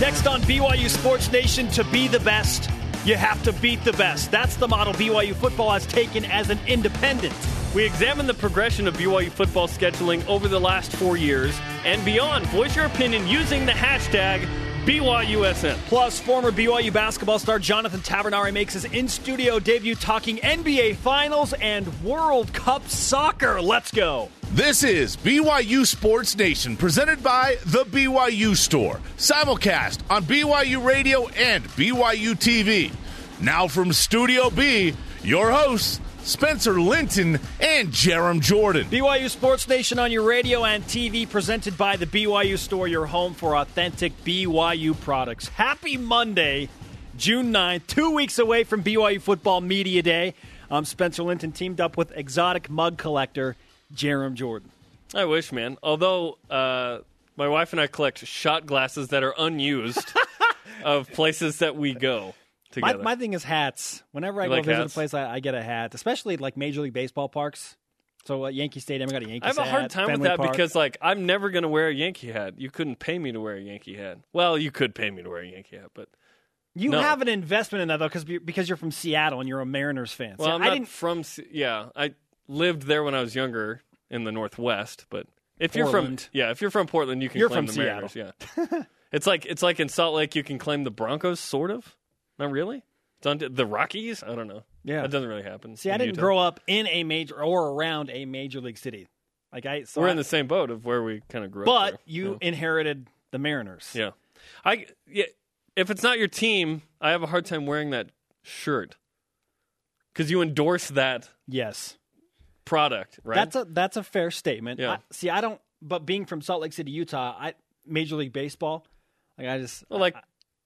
Next on BYU Sports Nation, to be the best, you have to beat the best. That's the model BYU football has taken as an independent. We examine the progression of BYU football scheduling over the last four years and beyond. Voice your opinion using the hashtag BYUSN. Plus, former BYU basketball star Jonathan Tavernari makes his in studio debut talking NBA Finals and World Cup soccer. Let's go. This is BYU Sports Nation, presented by The BYU Store. Simulcast on BYU Radio and BYU TV. Now from Studio B, your hosts, Spencer Linton and Jarom Jordan. BYU Sports Nation on your radio and TV, presented by The BYU Store, your home for authentic BYU products. Happy Monday, June 9th, two weeks away from BYU Football Media Day. I'm Spencer Linton, teamed up with exotic mug collector Jarom Jordan. I wish, man. Although uh, my wife and I collect shot glasses that are unused of places that we go My, my thing is hats. Whenever I You go like visit hats? a place, I, I get a hat, especially like Major League Baseball parks. So at Yankee Stadium, I got a Yankee hat. I have a hard hat, time with that Park. because, like, I'm never going to wear a Yankee hat. You couldn't pay me to wear a Yankee hat. Well, you could pay me to wear a Yankee hat, but you no. have an investment in that though, because because you're from Seattle and you're a Mariners fan. well, See, I'm I not didn't. from. Yeah, I lived there when I was younger in the Northwest, but if you're from, yeah, if you're from Portland, you can You're claim from the Mariners. Yeah, it's like it's like in Salt Lake, you can claim the Broncos, sort of. Not really. It's on the Rockies. I don't know. Yeah. that doesn't really happen. See, I didn't Utah. grow up in a major or around a major league city. Like I, so We're I- in the same boat of where we kind of grew up. But you Yeah. inherited the Mariners. Yeah. I yeah, if it's not your team, I have a hard time wearing that shirt. Cuz you endorse that Yes, product, right? that's a that's a fair statement. Yeah. I, see, I don't. But being from Salt Lake City, Utah, I Major League Baseball, like I just well, like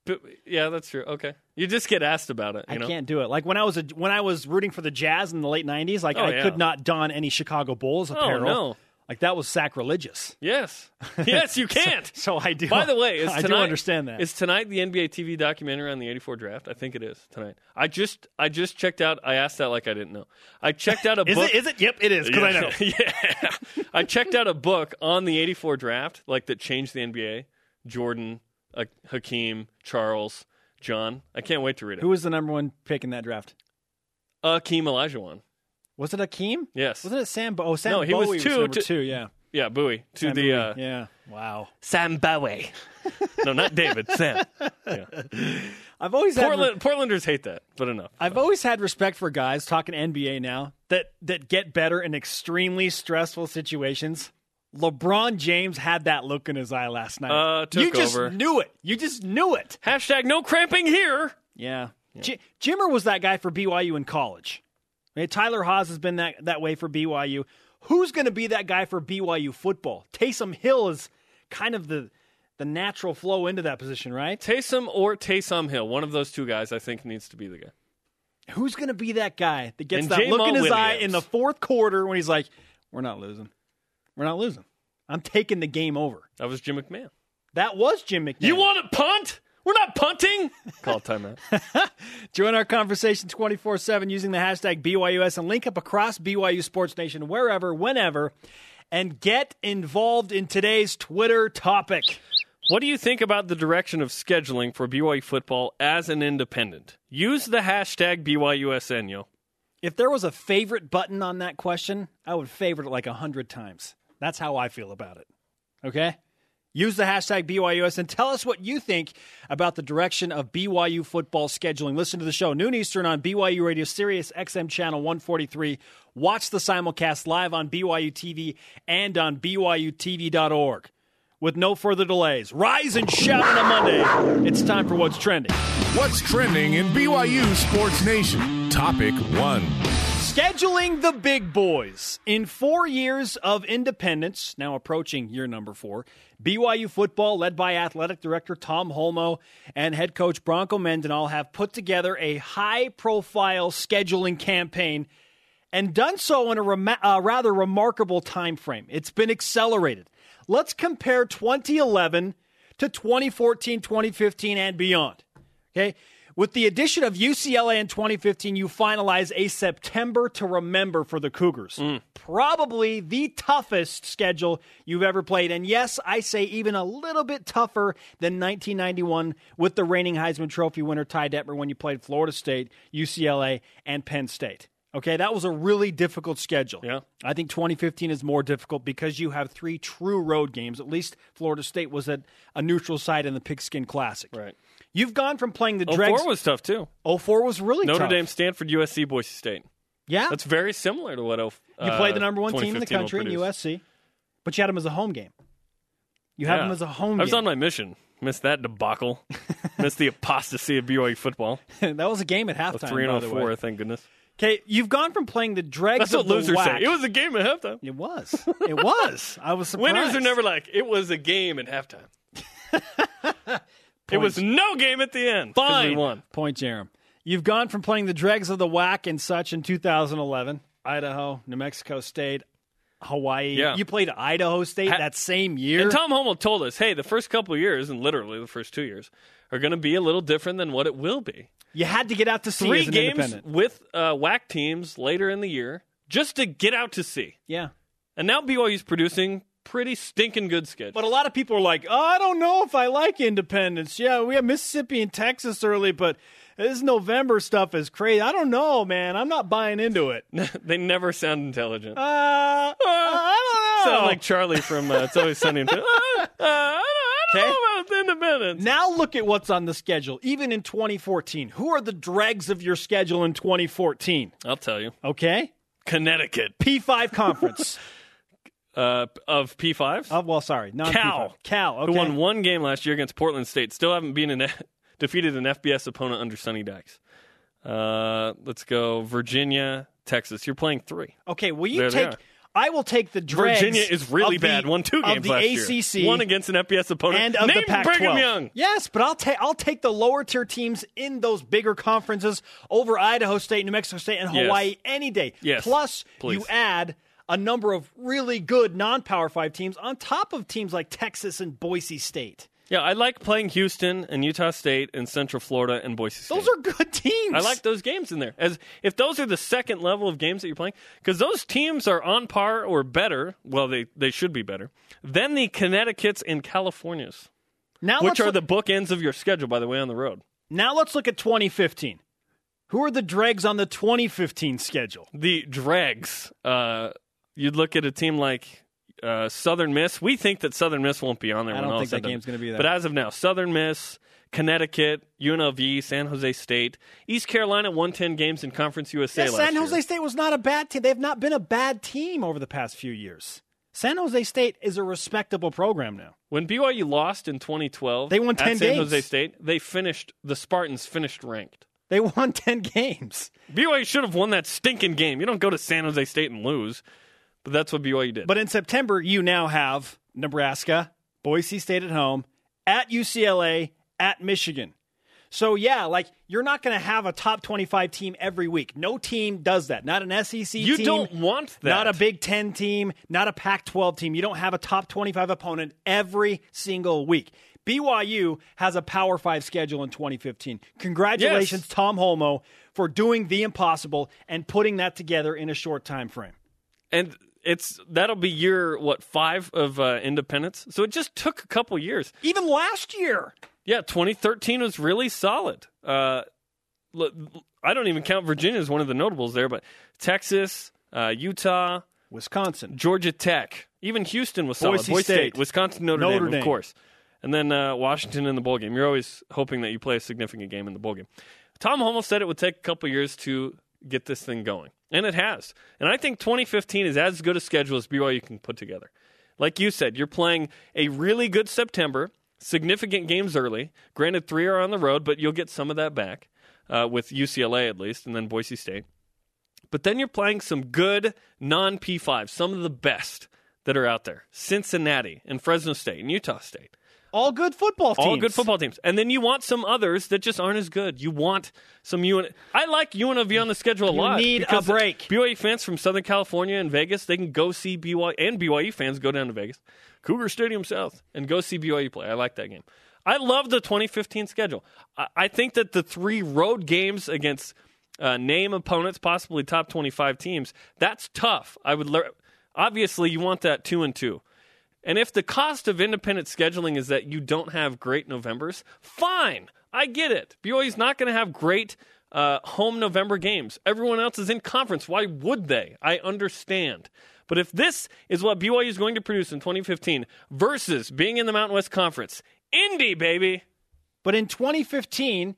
but, yeah, that's true. Okay. You just get asked about it, you I know. can't do it. Like when I was a, when I was rooting for the Jazz in the late '90s, like Oh, I yeah. could not don any Chicago Bulls Oh, apparel. no. Like that was sacrilegious. Yes. Yes, you can't. So I do. By the way, is I tonight, do understand that. Is tonight the NBA TV documentary on the 84 draft? I think it is tonight. I just I just checked out I asked that like I didn't know. I checked out a Is book it? Is it? Yep, it is. Because I know. yeah. I checked out a book on the 84 draft, like that changed the NBA. Jordan, uh, Hakeem, Charles, John. I can't wait to read it. Who was the number one pick in that draft? Hakeem Olajuwon. Was it Akeem? Yes. Wasn't it Sam? Bo- oh, Sam No, he Bowie was two number to- two. Yeah. Yeah, Bowie. To Sam the Bowie. uh, yeah. Wow. Sam Bowie. no, not David. Sam. Yeah. I've always had Portland, Portlanders hate that, but enough. I've always had respect for guys talking NBA now that that get better in extremely stressful situations. LeBron James had that look in his eye last night. Uh, took you just over. knew it. You just knew it. Hashtag no cramping here. Yeah. J- Jimmer was that guy for BYU in college. I mean, Tyler Haws has been that, that way for BYU. Who's going to be that guy for BYU football? Taysom Hill is kind of the the natural flow into that position, right? Taysom or Taysom Hill, one of those two guys, I think needs to be the guy. Who's going to be that guy that gets And that look Jamal in his eye in the fourth quarter when he's like, "We're not losing. We're not losing. I'm taking the game over." That was Jim McMahon. That was Jim McMahon. You want to punt? We're not punting. Call timeout. Join our conversation 24 7 using the hashtag BYUSN link up across BYU Sports Nation wherever, whenever, and get involved in today's Twitter topic. What do you think about the direction of scheduling for BYU football as an independent? Use the hashtag BYUSN, yo. If there was a favorite button on that question, I would favorite it like a hundred times. That's how I feel about it. Okay? Use the hashtag BYUSN tell us what you think about the direction of BYU football scheduling. Listen to the show noon Eastern on BYU Radio Sirius XM channel 143. Watch the simulcast live on BYU TV and on BYUTV.org. With no further delays, rise and shout on a Monday. It's time for what's trending. What's trending in BYU Sports Nation? Topic one. Scheduling the big boys. In four years of independence, now approaching year number four, BYU football, led by athletic director Tom Holmoe and head coach Bronco Mendenhall, have put together a high profile scheduling campaign and done so in a rema- uh, rather remarkable time frame. It's been accelerated. Let's compare 2011 to 2014, 2015, and beyond. Okay. With the addition of UCLA in 2015, you finalize a September to remember for the Cougars. Mm. Probably the toughest schedule you've ever played. And yes, I say even a little bit tougher than 1991 with the reigning Heisman Trophy winner Ty Detmer when you played Florida State, UCLA, and Penn State. Okay, that was a really difficult schedule. Yeah. I think 2015 is more difficult because you have three true road games. At least Florida State was at a neutral site in the Pigskin Classic. Right. You've gone from playing the Oh, dregs. four was tough too. 04 was really tough. Notre tough. Dame, Stanford, USC, Boise State. Yeah. That's very similar to what oh, you uh, played the number one team in the country in. USC, but you had them as a home game. You had Yeah. them as a home game. I was game. on my mission. Missed that debacle. Missed the apostasy of BYU football. that was a game at halftime. three and by oh four, way. thank goodness. Okay, you've gone from playing the dregs That's what losers whack. say. It was a game at halftime. It was. It was. I was surprised. Winners are never like, it was a game at halftime. It was no game at the end. Fine. We won. Point, Jarom. You've gone from playing the dregs of the WAC and such in 2011, Idaho, New Mexico State, Hawaii. Yeah. You played Idaho State Ha- that same year. And Tom Holmoe told us, hey, the first couple of years, and literally the first two years, are going to be a little different than what it will be. you had to get out to sea Three games with uh, WAC teams later in the year just to get out to sea. Yeah. And now BYU's producing pretty stinking good schedule. But a lot of people are like, oh, I don't know if I like independence. Yeah, we have Mississippi and Texas early, but this November stuff is crazy. I don't know, man. I'm not buying into it. they never sound intelligent. Uh, I don't know. sound like Charlie from uh, It's Always Sunny in. Uh, uh, I don't, I don't know about independence. Now look at what's on the schedule, even in 2014. Who are the dregs of your schedule in 2014? I'll tell you. Okay? Connecticut P5 conference. uh, of P5s. oh, well, sorry. Non Cal. Cal. Okay. who won one game last year against Portland State. Still haven't been an, defeated an FBS opponent under Sonny Dykes. Uh, let's go Virginia, Texas. You're playing three. Okay, will you There take. I will take the dregs. Virginia is really the- bad. Won two of games the last ACC year. One against an FBS opponent. and of Name the Pac-12. Brigham Young. Yes, but I'll take I'll take the lower tier teams in those bigger conferences over Idaho State, New Mexico State, and Yes. Hawaii any day. Yes, Plus, please. you add a number of really good non-power five teams on top of teams like Texas and Boise State. Yeah, I like playing Houston and Utah State and Central Florida and Boise State. Those are good teams. I like those games in there. As if those are the second level of games that you're playing, because those teams are on par or better. Well, they they should be better than the Connecticut's and Californias, now. which are look, the bookends of your schedule. By the way, on the road, now let's look at 2015. Who are the dregs on the 2015 schedule? the dregs. Uh, you'd look at a team like. Uh, Southern Miss. We think that Southern Miss won't be on there. I don't think that said and done. game's gonna be there. But as of now, Southern Miss, Connecticut, UNLV, San Jose State, East Carolina won ten games in Conference USA Yeah, San year. Jose State was not a bad team. They've not been a bad team over the past few years. San Jose State is a respectable program now. When BYU lost in 2012, They won at 10 San games. Jose State. They finished the Spartans finished ranked. They won 10 games. BYU should have won that stinking game. You don't go to San Jose State and lose, but that's what BYU did. But in September, you now have Nebraska, Boise State at home, at UCLA, at Michigan. So, yeah, like you're not going to have a top 25 team every week. No team does that. Not an SEC you team. don't want that. Not a Big Ten team, not a Pac 12 team. You don't have a top 25 opponent every single week. BYU has a Power Five schedule in 2015. Congratulations, Yes. Tom Holmoe, for doing the impossible and putting that together in a short time frame. and it's that'll be year what five of uh, independence. So it just took a couple years. Even last year, Yeah, 2013 was really solid. Uh, I don't even count Virginia as one of the notables there, but Texas, uh, Utah, Wisconsin. Georgia Tech, even Houston was solid. Boise State. Wisconsin, Notre, Notre Dame, Dame. of course, and then uh, Washington in the bowl game. You're always hoping that you play a significant game in the bowl game. Tom Holmoe said it would take a couple years to get this thing going, and it has. And I think 2015 is as good a schedule as BYU can put together. Like you said, you're playing a really good September, significant games early. Granted, three are on the road, but you'll get some of that back uh, with UCLA at least, and then Boise State. But then you're playing some good non P5, some of the best that are out there Cincinnati and Fresno State and Utah State. All good football teams. All good football teams. And then you want some others that just aren't as good. You want some UN. I like UNLV on the schedule a lot. You lot. need a break. BYU fans from Southern California and Vegas, they can go see BYU, and BYU fans go down to Vegas, Cougar Stadium South, and go see BYU play. I like that game. I love the 2015 schedule. I, I think that the three road games against uh, name opponents, possibly top 25 teams, that's tough. I would le- obviously you want that two and two. And if the cost of independent scheduling is that you don't have great Novembers, fine. I get it. BYU's not going to have great uh, home November games. Everyone else is in conference. Why would they? I understand. But if this is what BYU is going to produce in 2015 versus being in the Mountain West Conference, Indy, baby. But in 2015,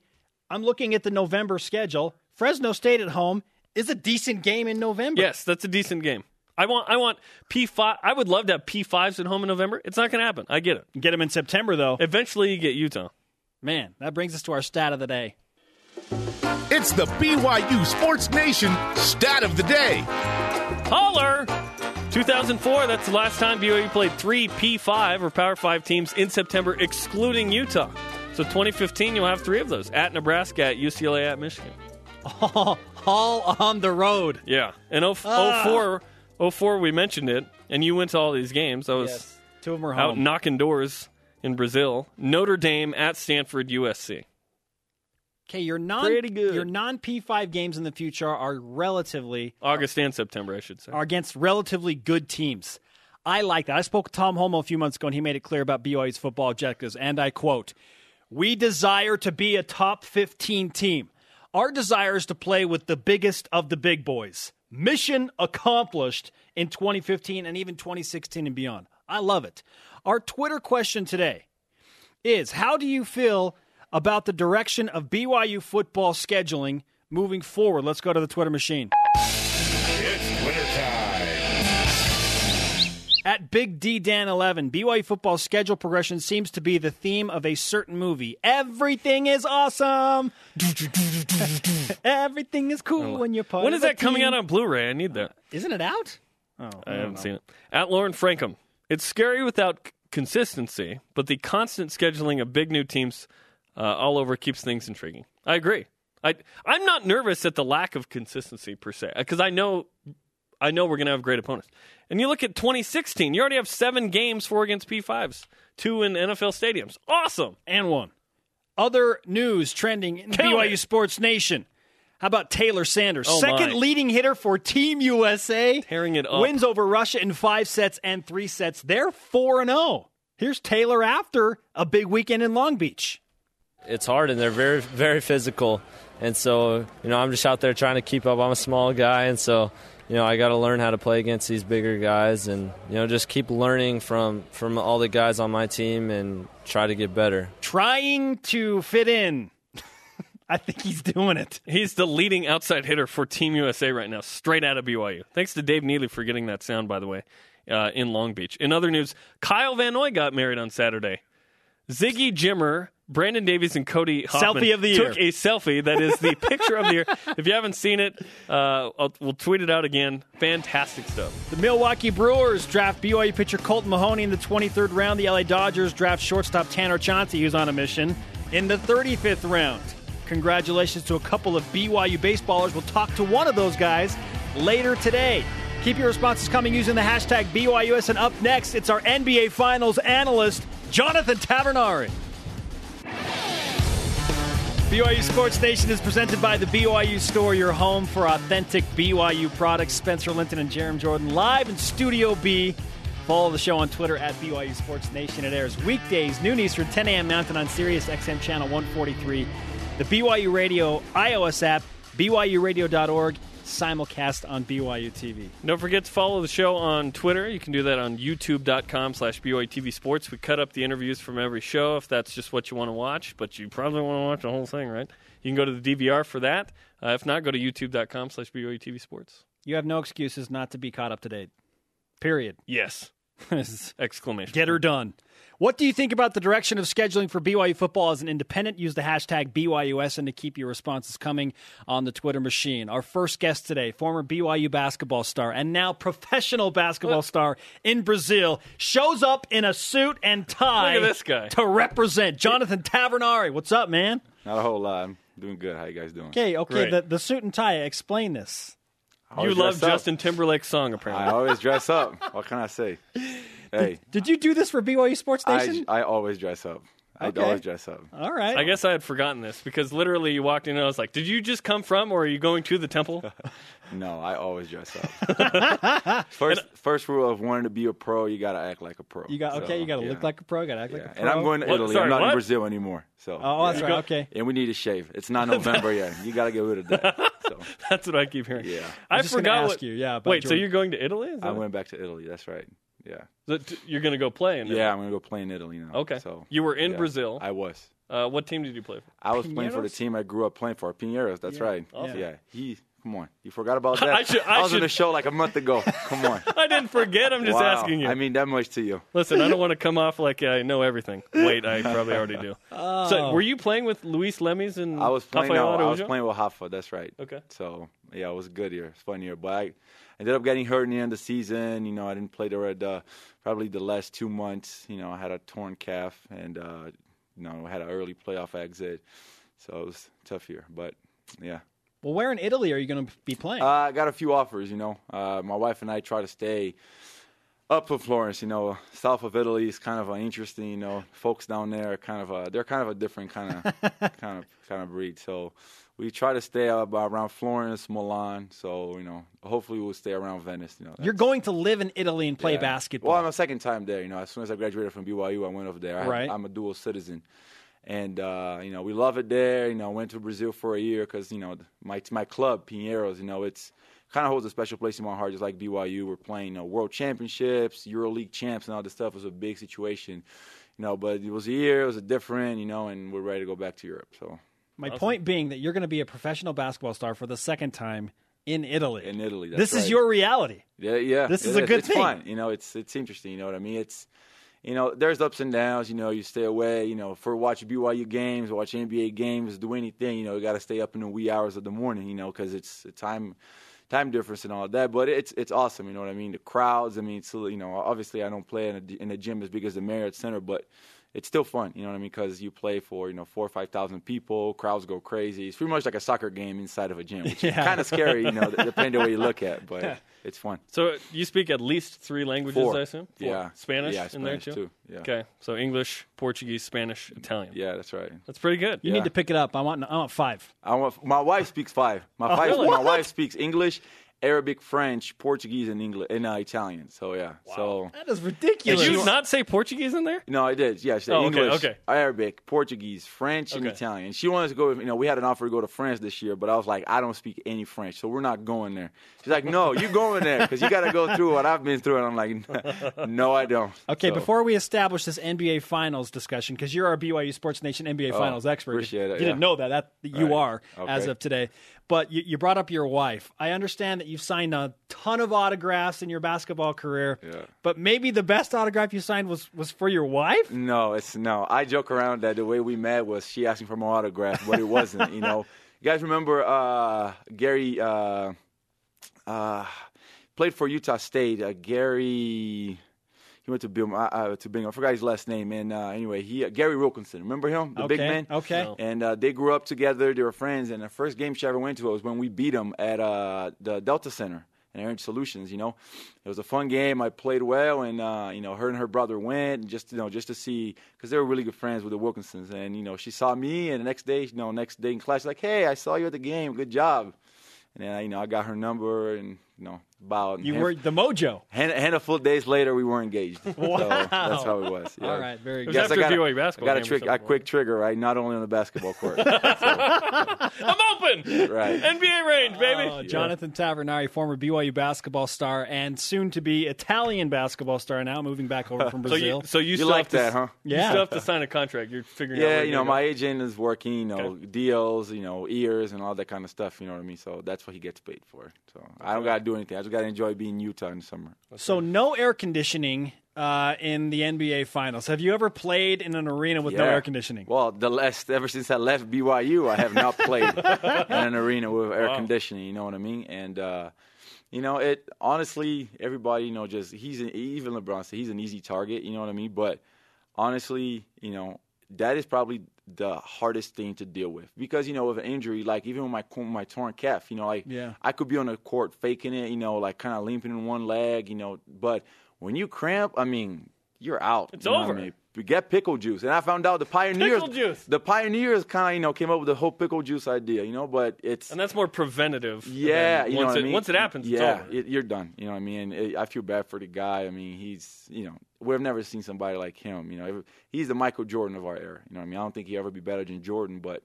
I'm looking at the November schedule. Fresno State at home is a decent game in November. Yes, that's a decent game. I want I want P5 I would love to have P5s at home in November. It's not going to happen. I get it. Get them in September, though. Eventually you get Utah. Man, that brings us to our stat of the day. It's the BYU Sports Nation stat of the day. Holler! 2004, that's the last time BYU played three P5 or Power 5 teams in September, excluding Utah. So 2015, you'll have three of those at Nebraska, at UCLA, at Michigan. All, all on the road. Yeah. And 0- Ah. 04, 04, we mentioned it, and you went to all these games. I was Two of them are out home. knocking doors in Brazil. Notre Dame at Stanford, USC. Okay, your non good. your non P5 games in the future are relatively August and September, I should say. are against relatively good teams. I like that. I spoke to Tom Holmoe a few months ago, and he made it clear about BYU's football objectives. And I quote: "We desire to be a top 15 team. Our desire is to play with the biggest of the big boys. Mission accomplished in 2015 and even 2016 and beyond. I love it. Our Twitter question today is: How do you feel about the direction of BYU football scheduling moving forward? Let's go to the Twitter machine. At Big D Dan 11, BYU football schedule progression seems to be the theme of a certain movie. Everything is awesome. Everything is cool when you're part when of is a that coming team. out on Blu-ray? I need that. Isn't it out? Oh, I haven't seen it. At Lauren Frankham, it's scary without c- consistency, but the constant scheduling of big new teams uh, all over keeps things intriguing. I agree. I I'm not nervous at the lack of consistency per se because I know I know we're going to have great opponents. And you look at 2016, you already have seven games, four against P5s, two in NFL stadiums. Awesome. And one. Other news trending in Kill BYU it. Sports Nation. How about Taylor Sanders? Oh, Second my. leading hitter for Team USA. Tearing it up. Wins over Russia in five sets and three sets. They're 4 and 0. Here's Taylor after a big weekend in Long Beach. it's hard and they're very very physical and so you know i'm just out there trying to keep up i'm a small guy and so you know i got to learn how to play against these bigger guys and you know just keep learning from from all the guys on my team and try to get better Trying to fit in. I think he's doing it. He's the leading outside hitter for Team USA right now, straight out of BYU. Thanks to Dave Neely for getting that sound, by the way, uh, in Long Beach. In other news, Kyle Van Noy got married on Saturday. Ziggy Jimmer, Brandon Davies, and Cody Hoffman Selfie of the year. took a selfie that is the picture of the year. If you haven't seen it, uh, I'll, we'll tweet it out again. Fantastic stuff. The Milwaukee Brewers draft BYU pitcher Colton Mahoney in the 23rd round. The LA Dodgers draft shortstop Tanner Chauncey, who's on a mission, in the 35th round. Congratulations to a couple of BYU baseballers. We'll talk to one of those guys later today. Keep your responses coming using the hashtag BYUSN. And up next, it's our NBA Finals analyst, Jonathan Tavernari. BYU Sports Nation is presented by the BYU Store, your home for authentic BYU products. Spencer Linton and Jarom Jordan live in Studio B. Follow the show on Twitter at BYU Sports Nation. It airs weekdays, noon Eastern, 10 a.m. Mountain on Sirius XM Channel 143, the BYU Radio iOS app, BYURadio.org, simulcast on BYU TV. Don't forget to follow the show on Twitter. You can do that on youtube.com slash BYUTV Sports. We cut up the interviews from every show if that's just what you want to watch, but you probably want to watch the whole thing, right? You can go to the DVR for that. Uh, if not, go to youtube.com slash BYUTV Sports. You have no excuses not to be caught up to date. Period. Yes. Exclamation. Get her done. What do you think about the direction of scheduling for BYU football as an independent? Use the hashtag BYUSN to keep your responses coming on the Twitter machine. Our first guest today, former BYU basketball star and now professional basketball star in Brazil, shows up in a suit and tie Look at this guy. to represent Jonathan Tavernari. What's up, man? Not a whole lot. I'm doing good. How you guys doing? Okay, okay, the, the suit and tie, explain this. I You love up. Justin Timberlake's song, apparently. I always dress up. What can I say? Hey, Did you do this for BYU Sports I, Nation? I always dress up. I Okay. always dress up. All right. I guess I had forgotten this because literally you walked in and I was like, "Did you just come from, or are you going to the temple?" No, I always dress up. first, first rule of wanting to be a pro, you gotta act like a pro. you got okay. You got to yeah. look like a pro. Got to act Yeah. like a pro. And I'm going to What? Italy. Sorry, I'm not what? in Brazil anymore. So. Oh, oh that's right. Okay. And we need to shave. It's not November yet. You gotta get rid of that. So That's what I keep hearing. Yeah. I was just forgot ask what. you, yeah, about Wait, so you're going to Italy? I went back to Italy. That's right. Yeah. that- you're going to go play in Italy? Yeah, I'm gonna go play in Italy now. Okay. So You were in yeah. Brazil. I was. Uh, what team did you play for? I was playing for the Pinheiros? team I grew up playing for, Pinheiros. That's right. Awesome. Yeah. He. Come on. You forgot about that? I should- I was in should- the show like a month ago. Come on. I didn't forget. I'm just Wow. asking you. I mean that much to you. Listen, I don't want to come off like I know everything. Wait, I probably already do. So, were you playing with Luis Lemis and I was playing. No, I was playing with Hafa. That's right. Okay. So yeah, it was a good year. It's fun year, but I ended up getting hurt in the end of the season. You know, I didn't play the red. Uh, probably the last two months. You know, I had a torn calf, and uh, you know, had an early playoff exit. So it was a tough year, but yeah. Well, where in Italy are you going to be playing? Uh, I got a few offers. You know, uh, my wife and I try to stay up in Florence. You know, south of Italy is kind of an interesting. You know, folks down there are kind of a they're kind of a different kind of kind of kind of breed. So we try to stay up around Florence, Milan. So you know, hopefully we'll stay around Venice. You know, you're going to live in Italy and play yeah. basketball. Well, I'm a second time there. You know, as soon as I graduated from BYU, I went over there. I Right. I'm a dual citizen, and uh, you know we love it there. You know, went to Brazil for a year because you know my my club Pinheiros. You know, it's kind of holds a special place in my heart, just like BYU. We're playing you know, World Championships, EuroLeague champs, and all this stuff. It was a big situation. You know, but it was a year. It was a different. You know, and we're ready to go back to Europe. So My point being that you're going to be a professional basketball star for the second time in Italy. in Italy, that's this is your reality. Yeah, yeah. This it is a good it's thing. fun. You know, it's it's interesting. You know what I mean? It's you know, there's ups and downs. You know, you stay away. You know, for watch BYU games, watch NBA games, do anything. You know, you got to stay up in the wee hours of the morning. You know, because it's a time time difference and all that. But it's it's awesome. You know what I mean? The crowds. I mean, so you know, obviously I don't play in a, in a gym as big as the Marriott Center, but it's still fun, you know what I mean? Because you play for you know four or five thousand people, crowds go crazy. It's pretty much like a soccer game inside of a gym, which Yeah. is kind of scary, you know, depending on where you look at. But it's fun. So you speak at least three languages, Four. I assume. Four. Yeah. Spanish Yeah, in there too. too, yeah. Okay, so English, Portuguese, Spanish, Italian. Yeah, that's right. That's pretty good. You Yeah. need to pick it up. I want I want five. I want, my wife speaks five. My, oh, wife, really? my wife speaks English, Arabic, French, Portuguese, and English, and uh, Italian. So yeah. So That is ridiculous. Did ridiculous. you not say Portuguese in there? no, I did. Yeah, she said Oh, English, okay. Arabic, Portuguese, French, and Italian. She wanted to go. You know, we had an offer to go to France this year, but I was like, I don't speak any French, so we're not going there. She's like, No, you're going there because you got to go through what I've been through, and I'm like, No, I don't. Okay, So, before we establish this NBA Finals discussion, because you're our BYU Sports Nation NBA Finals expert. Oh, appreciate it, You didn't know that. That you Right. are as of today. But you, you brought up your wife. I understand that you've signed a ton of autographs in your basketball career. Yeah. But maybe the best autograph you signed was was for your wife. No, it's no. I joke around that the way we met was she me for my autograph, but it wasn't. you know, you guys remember uh, Gary? Uh, uh, played for Utah State. Uh, Gary. He went to Bill uh, to Bingham. I forgot his last name. And uh, anyway, he uh, Gary Wilkinson. Remember him, the big man? okay. No. And uh, they grew up together. They were friends. And the first game she ever went to was when we beat them at uh, the Delta Center and EnergySolutions. You know, it was a fun game. I played well, and uh, you know, her and her brother went and just you know just to see because they were really good friends with the Wilkinsons. And you know, she saw me, and the next day, you know, next day in class, she's like, "Hey, I saw you at the game. Good job." And then you know, I got her number, and you know, about You were the mojo. hand, handful of days later, we were engaged. So that's how it was. Yeah. All right, very It good. was after I got, BYU a, basketball I got a game trick, a quick trigger, right? Not only on the basketball court. I'm open. Right. NBA range, baby. Uh, Jonathan Tavernari, former BYU basketball star and soon to be Italian basketball star, now moving back over from so Brazil. you, so you, You still like have to, that, huh? You still have to sign a contract. You're figuring out. Yeah, you know, my go. agent is working, you know, Okay. deals, you know, ears and all that kind of stuff, you know what I mean? So that's what he gets paid for. So I don't got to do anything. I just got to enjoy being Utah in the summer. So no air conditioning uh, in the NBA Finals. Have you ever played in an arena with no air conditioning? Well, the last ever since I left BYU, I have not played in an arena with air conditioning. You know what I mean? And uh, you know, it honestly, everybody, you know, just he's an, even LeBron said he's an easy target. You know what I mean? But honestly, you know, that is probably the hardest thing to deal with because you know with an injury like even with my my torn calf you know like Yeah. I could be on the court faking it you know like kind of limping in one leg you know but when you cramp I mean you're out. It's You know what over. I mean? We get pickle juice, and I found out the pioneers. Pickle juice. The pioneers kind of you know came up with the whole pickle juice idea, you know. But it's And that's more preventative. yeah, than you know once what it, I mean. Once it happens, yeah, it's over. it- you're done. You know what I mean. It, I feel bad for the guy. I mean, he's you know we've never seen somebody like him. You know, he's the Michael Jordan of our era. You know what I mean. I don't think he ever be better than Jordan, but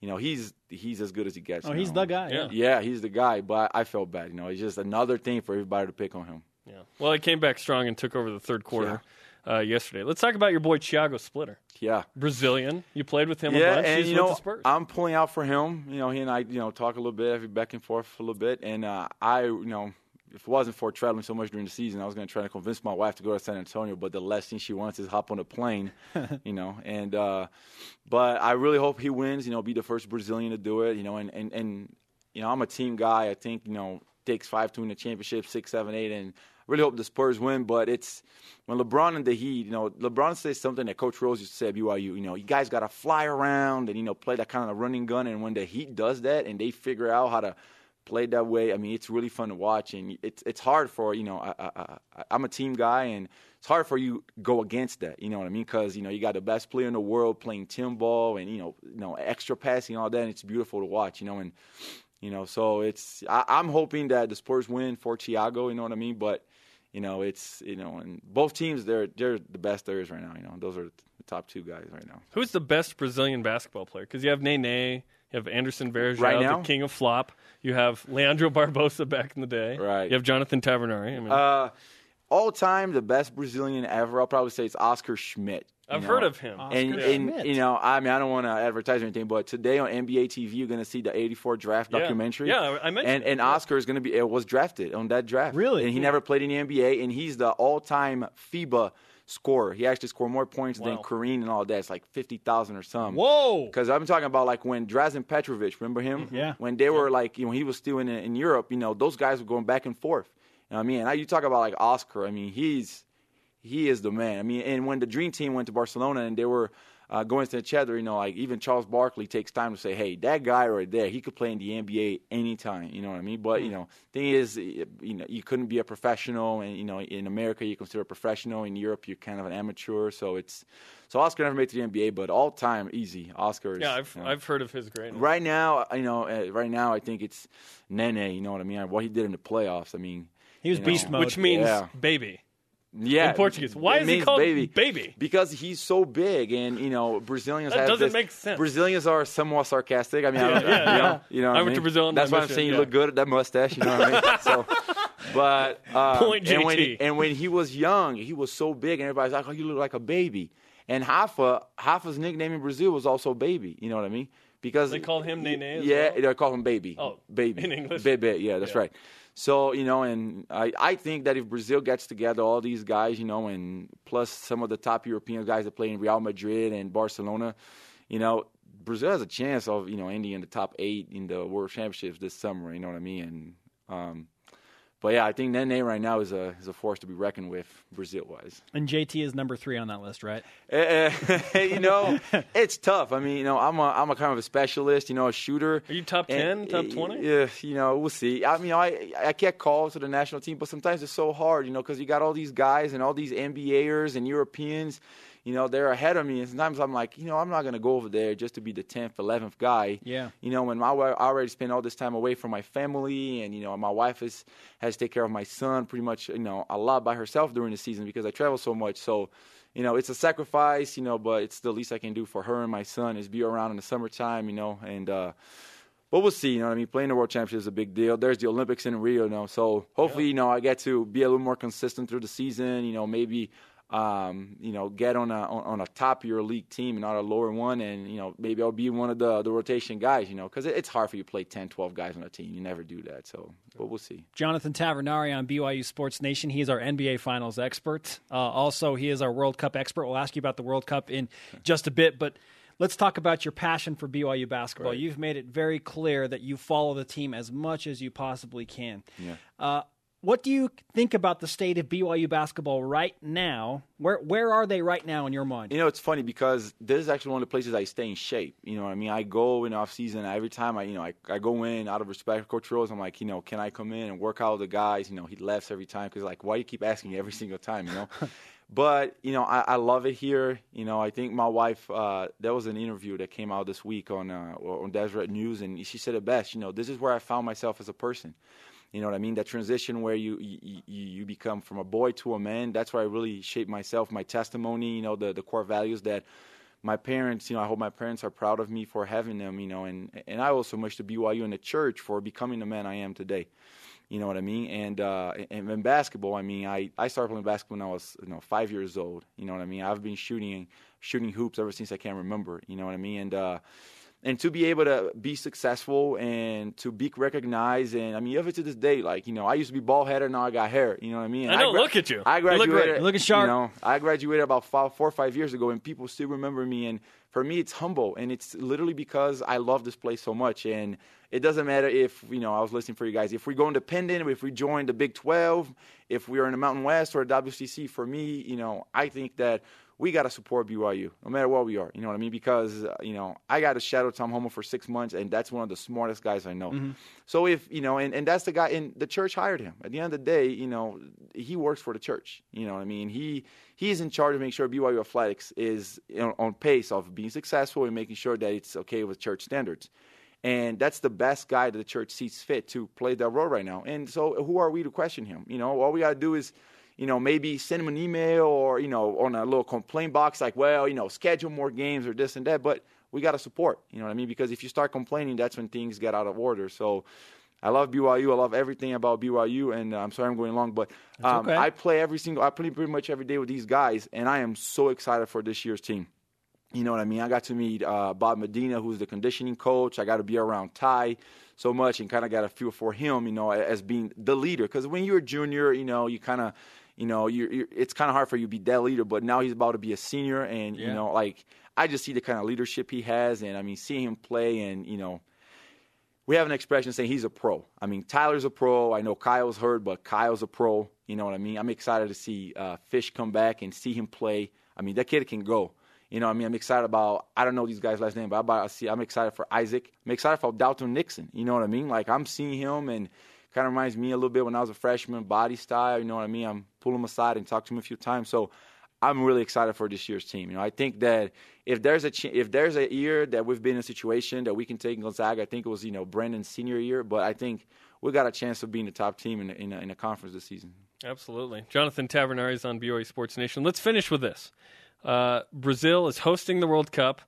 you know he's he's as good as he gets. Oh, you he's know. the guy. Yeah. Yeah, he's the guy. But I felt bad. You know, it's just another thing for everybody to pick on him. Yeah. Well, he came back strong and took over the third quarter uh, yesterday. Let's talk about your boy Thiago Splitter, Yeah. Brazilian. You played with him a Yeah, bunch. and He's you know. I'm pulling out for him. You know, he and I, you know, talk a little bit, every back and forth a little bit, and uh, I, you know, if it wasn't for traveling so much during the season, I was going to try to convince my wife to go to San Antonio. But the last thing she wants is hop on a plane, you know. And uh, but I really hope he wins. You know, be the first Brazilian to do it. You know, and and and you know, I'm a team guy. I think you know takes five to win the championship, six, seven, eight, and really hope the Spurs win. But it's when LeBron and the Heat, you know, LeBron says something that Coach Rose used to say at BYU. You know, you guys got to fly around and you know play that kind of running gun. And when the Heat does that and they figure out how to play that way, I mean, it's really fun to watch. And it's it's hard for you know, I, I'm a team guy and. It's hard for you go against that, you know what I mean? Because you know you got the best player in the world playing team ball and you know, you know extra passing all that. And it's beautiful to watch, you know. And you know, so it's I, I'm hoping that the Spurs win for Thiago. You know what I mean? But you know, it's you know, and both teams they're they're the best there is right now. You know, those are the top two guys right now. Who's the best Brazilian basketball player? Because you have Nene, you have Anderson Varejao, Right the king of flop. You have Leandro Barbosa back in the day. Right. You have Jonathan Tavernari. I mean, Uh, all time the best Brazilian ever. I'll probably say it's Oscar Schmidt. You I've know. heard of him. Oscar And, Schmidt. and you know, I mean, I don't want to advertise or anything, but today on NBA TV, you're going to see the '84 draft Yeah. documentary. Yeah, I mentioned And, it, and. Oscar is going to be it was drafted on that draft. Really? And he never played in the NBA, and he's the all-time FIBA scorer. He actually scored more points than Kareem and all that. It's like fifty thousand or something. Whoa. Because I'm talking about like when Drazen Petrovic, remember him? Mm-hmm. Yeah. When they were like, you know, he was still in in Europe. You know, those guys were going back and forth. You know what I mean? And now you talk about like Oscar. I mean, he's he is the man. I mean, and when the Dream Team went to Barcelona and they were uh, going to each other, you know, like even Charles Barkley takes time to say, "Hey, that guy right there, he could play in the NBA anytime." You know what I mean? But you know, thing is, you know, you couldn't be a professional, and you know, in America you consider a professional. In Europe, you're kind of an amateur. So it's so Oscar never made it to the NBA, but all time easy. Oscar is yeah, I've, you know, I've heard of his greatness. Right now, you know, uh, right now I think it's Nene. You know what I mean? What he did in the playoffs. I mean, He was you know, beast mode. Which means Yeah. baby. Yeah, in Portuguese. Why is he called baby? baby? Because he's so big, and you know, Brazilians. That have doesn't this- make sense. Brazilians are somewhat sarcastic. I mean, I don't, Yeah, yeah, you know, you know I I went to? Brazil That's why I'm saying yeah. you look good at that mustache. You know what I mean? So, but uh, Point and when, JT. and when he was young, he was so big, and everybody's like, "Oh, you look like a baby." And Hafa, Hafa's nickname in Brazil was also baby. You know what I mean? Because They called him Nene yeah, well? they call him baby. Oh, baby in English? Bebe, yeah, that's Yeah. right. So you know, and I, I think that if Brazil gets together all these guys, you know, and plus some of the top European guys that play in Real Madrid and Barcelona, you know, Brazil has a chance of you know ending in the top eight in the World Championships this summer. You know what I mean? And um, but yeah, I think Nene right now is a is a force to be reckoned with Brazil wise. And JT is number three on that list, right? Eh, eh, you know, it's tough. I mean, you know, I'm a I'm a kind of a specialist. You know, a shooter. Are you top 10, top 20? Yeah, you know, we'll see. I mean, I I get called to the national team, but sometimes it's so hard, you know, because you got all these guys and all these NBAers and Europeans. You know, they're ahead of me, and sometimes I'm like, you know, I'm not gonna go over there just to be the tenth, eleventh guy. Yeah. You know, when my wife I already spent all this time away from my family, and you know, my wife is has to take care of my son pretty much, you know, a lot by herself during the season because I travel so much. So, you know, it's a sacrifice, you know, but it's the least I can do for her and my son is be around in the summertime, you know, and uh but we'll see, you know what I mean? Playing the World Championship is a big deal. There's the Olympics in Rio, you know, so hopefully, you know, I get to be a little more consistent through the season, you know, maybe um, you know, get on a on, on a top of your league team and not a lower one, and you know, maybe I'll be one of the the rotation guys, you know, because it, it's hard for you to play 10, 12 guys on a team. You never do that, so but we'll see. Jonathan Tavernari on BYU Sports Nation. He is our NBA Finals expert. Uh, also, he is our World Cup expert. We'll ask you about the World Cup in just a bit, but let's talk about your passion for BYU basketball. You've made it very clear that you follow the team as much as you possibly can. Yeah. Uh, what do you think about the state of BYU basketball right now? Where where are they right now in your mind? You know, it's funny because this is actually one of the places I stay in shape. You know what I mean? I go in off season every time I, you know, I, I go in out of respect for Coach Rose. I'm like, you know, can I come in and work out with the guys? You know, he laughs every time because like, why do you keep asking me every single time? You know. but you know, I, I love it here. You know, I think my wife. Uh, there was an interview that came out this week on uh, on Deseret News, and she said it best. You know, this is where I found myself as a person. You know what I mean? That transition where you, you you become from a boy to a man. That's where I really shaped myself, my testimony. You know, the the core values that my parents. You know, I hope my parents are proud of me for having them. You know, and and I owe so much to BYU and the church for becoming the man I am today. You know what I mean? And uh, and in basketball, I mean, I, I started playing basketball when I was you know five years old. You know what I mean? I've been shooting shooting hoops ever since I can remember. You know what I mean? And uh, and to be able to be successful and to be recognized. And I mean even to this day like you know I used to be bald headed now I got hair you know what I mean? I know gra- look at you. I graduated you look great. You're looking sharp. you know I graduated about five, four or five years ago and people still remember me. And for me it's humble and it's literally because I love this place so much. And it doesn't matter if you know I was listening for you guys. If we go independent if we join the Big 12 if we are in the Mountain West or WCC for me you know I think that we got to support BYU no matter what we are. You know what I mean? Because uh, you know I got to shadow Tom Holmoe for six months, and that's one of the smartest guys I know. Mm-hmm. So if you know, and, and that's the guy, and the church hired him. At the end of the day, you know, he works for the church. You know what I mean? He he's in charge of making sure BYU athletics is you know, on pace of being successful and making sure that it's okay with church standards. And that's the best guy that the church sees fit to play that role right now. And so, who are we to question him? You know, all we got to do is you know, maybe send him an email or, you know, on a little complaint box like, well, you know, schedule more games or this and that. But we got to support, you know what I mean? Because if you start complaining, that's when things get out of order. So I love BYU. I love everything about BYU. And uh, I'm sorry I'm going long, but um, okay. I play every single, I play pretty much every day with these guys. And I am so excited for this year's team. You know what I mean? I got to meet uh, Bob Medina, who's the conditioning coach. I got to be around Ty so much and kind of got a feel for him, you know, as being the leader. Because when you're a junior, you know, you kind of – you know, you're, you're, it's kind of hard for you to be that leader. But now he's about to be a senior, and yeah. you know, like I just see the kind of leadership he has, and I mean, seeing him play, and you know, we have an expression saying he's a pro. I mean, Tyler's a pro. I know Kyle's hurt, but Kyle's a pro. You know what I mean? I'm excited to see uh, Fish come back and see him play. I mean, that kid can go. You know, I mean, I'm excited about. I don't know these guys' last name, but I see. I'm excited for Isaac. I'm excited for Dalton Nixon. You know what I mean? Like I'm seeing him and Kind of reminds me a little bit when I was a freshman, body style. You know what I mean? I'm pull him aside and talk to him a few times. So I'm really excited for this year's team. You know, I think that if there's a ch- if there's a year that we've been in a situation that we can take Gonzaga, I think it was you know Brandon's senior year, but I think we got a chance of being the top team in in a, in a conference this season. Absolutely, Jonathan Tavernari is on BYU Sports Nation. Let's finish with this. Uh, Brazil is hosting the World Cup.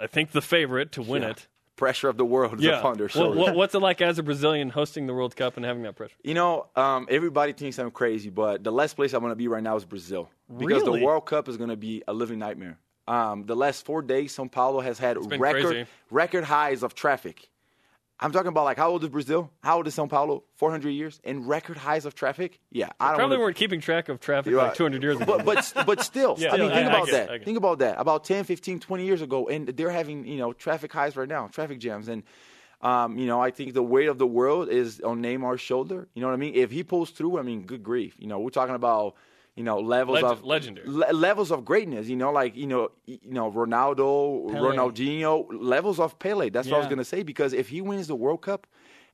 I think the favorite to win yeah. it pressure of the world is yeah. upon their shoulders. What's it like as a Brazilian hosting the World Cup and having that pressure? You know, um, everybody thinks I'm crazy, but the last place I want to be right now is Brazil because really? the World Cup is going to be a living nightmare. Um, the last four days, São Paulo has had record crazy. record highs of traffic. I'm talking about like how old is Brazil? How old is Sao Paulo? 400 years and record highs of traffic. Yeah, I don't probably wanna... weren't keeping track of traffic like 200 years ago. But but, but still, yeah, I mean, think I, about I that. it, think about that. About 10, 15, 20 years ago, and they're having you know traffic highs right now, traffic jams, and um, you know, I think the weight of the world is on Neymar's shoulder. You know what I mean? If he pulls through, I mean, good grief. You know, we're talking about you know levels Leg- of legendary le- levels of greatness. You know, like you know, you know Ronaldo, Pele. Ronaldinho, levels of Pele. That's Yeah. what I was gonna say because if he wins the World Cup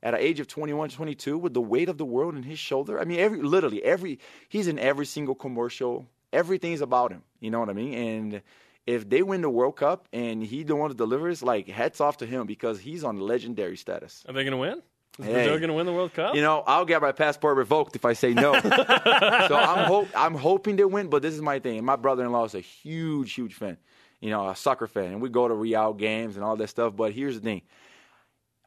at an age of 21, 22 with the weight of the world in his shoulder, I mean, every literally every he's in every single commercial. Everything's about him. You know what I mean? And if they win the World Cup and he the one that delivers, like hats off to him because he's on legendary status. Are they going to win? Is Hey. Brazil going to win the World Cup? You know, I'll get my passport revoked if I say no. so I'm hope I'm hoping they win, but this is my thing. My brother-in-law is a huge, huge fan. You know, a soccer fan, and we go to Real games and all that stuff. But here's the thing: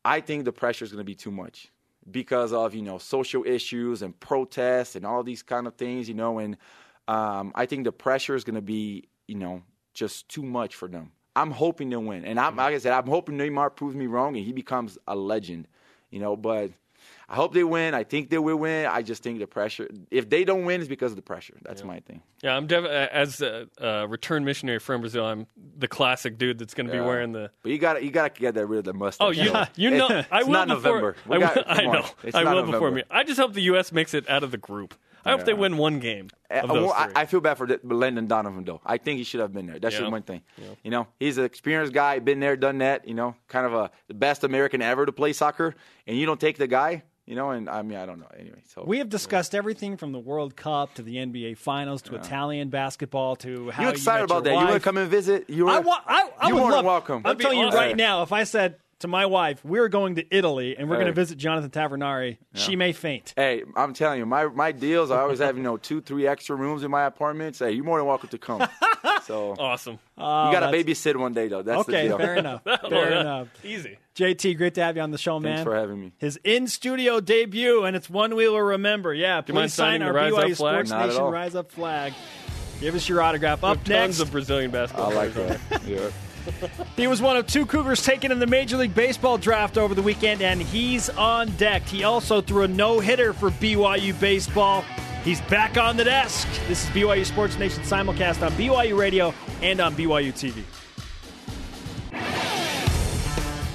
I think the pressure is going to be too much because of you know social issues and protests and all these kind of things. You know, and um, I think the pressure is going to be you know just too much for them. I'm hoping they'll win, and I'm, like I said, I'm hoping Neymar proves me wrong and he becomes a legend. You know, but I hope they win. I think they will win. I just think the pressure. If they don't win, it's because of the pressure. That's my thing. Yeah, I'm dev- uh, as a, a return missionary from Brazil. I'm the classic dude that's going to be wearing the. But you got to you got to get that rid of the mustache. Oh, you, though. you know, It's- I will not before, November. We I, got- will, come I on. know. It's I not will before me. I just hope the U.S. makes it out of the group. I hope they win one game. Uh, well, I. I feel bad for the, Landon Donovan though. I think he should have been there. That's Yeah. just one thing. You know, he's an experienced guy, been there, done that. You know, kind of a the best American ever to play soccer, and you don't take the guy. You know, and I mean, I don't know. Anyway, so We have discussed everything from the World Cup to the NBA Finals to Italian basketball to how you excited met about your that? You want to come and visit? You I want? want. I, I You're would more love. welcome. I'm That'd be telling you right now, if I said to my wife, "We're going to Italy and we're going to visit Jonathan Tavernari," she may faint. Hey, I'm telling you, my my deals. I always have you know two, three extra rooms in my apartments. Hey, you're more than welcome to come. So awesome. you got to oh, that's- babysit one day though. That's Okay, the deal. fair enough. Oh, Fair enough. Easy. JT, great to have you on the show, man. Thanks for having me. His in studio debut, and it's one we will remember. Yeah, please sign our Rise Up BYU flag? Sports Not at Nation all. Rise Up flag. Give us your autograph. Up next, Tons of Brazilian basketball. I like that. Yeah. He was one of two Cougars taken in the Major League Baseball draft over the weekend, and he's on deck. He also threw a no hitter for BYU baseball. He's back on the desk. This is BYU Sports Nation simulcast on BYU Radio and on BYU TV.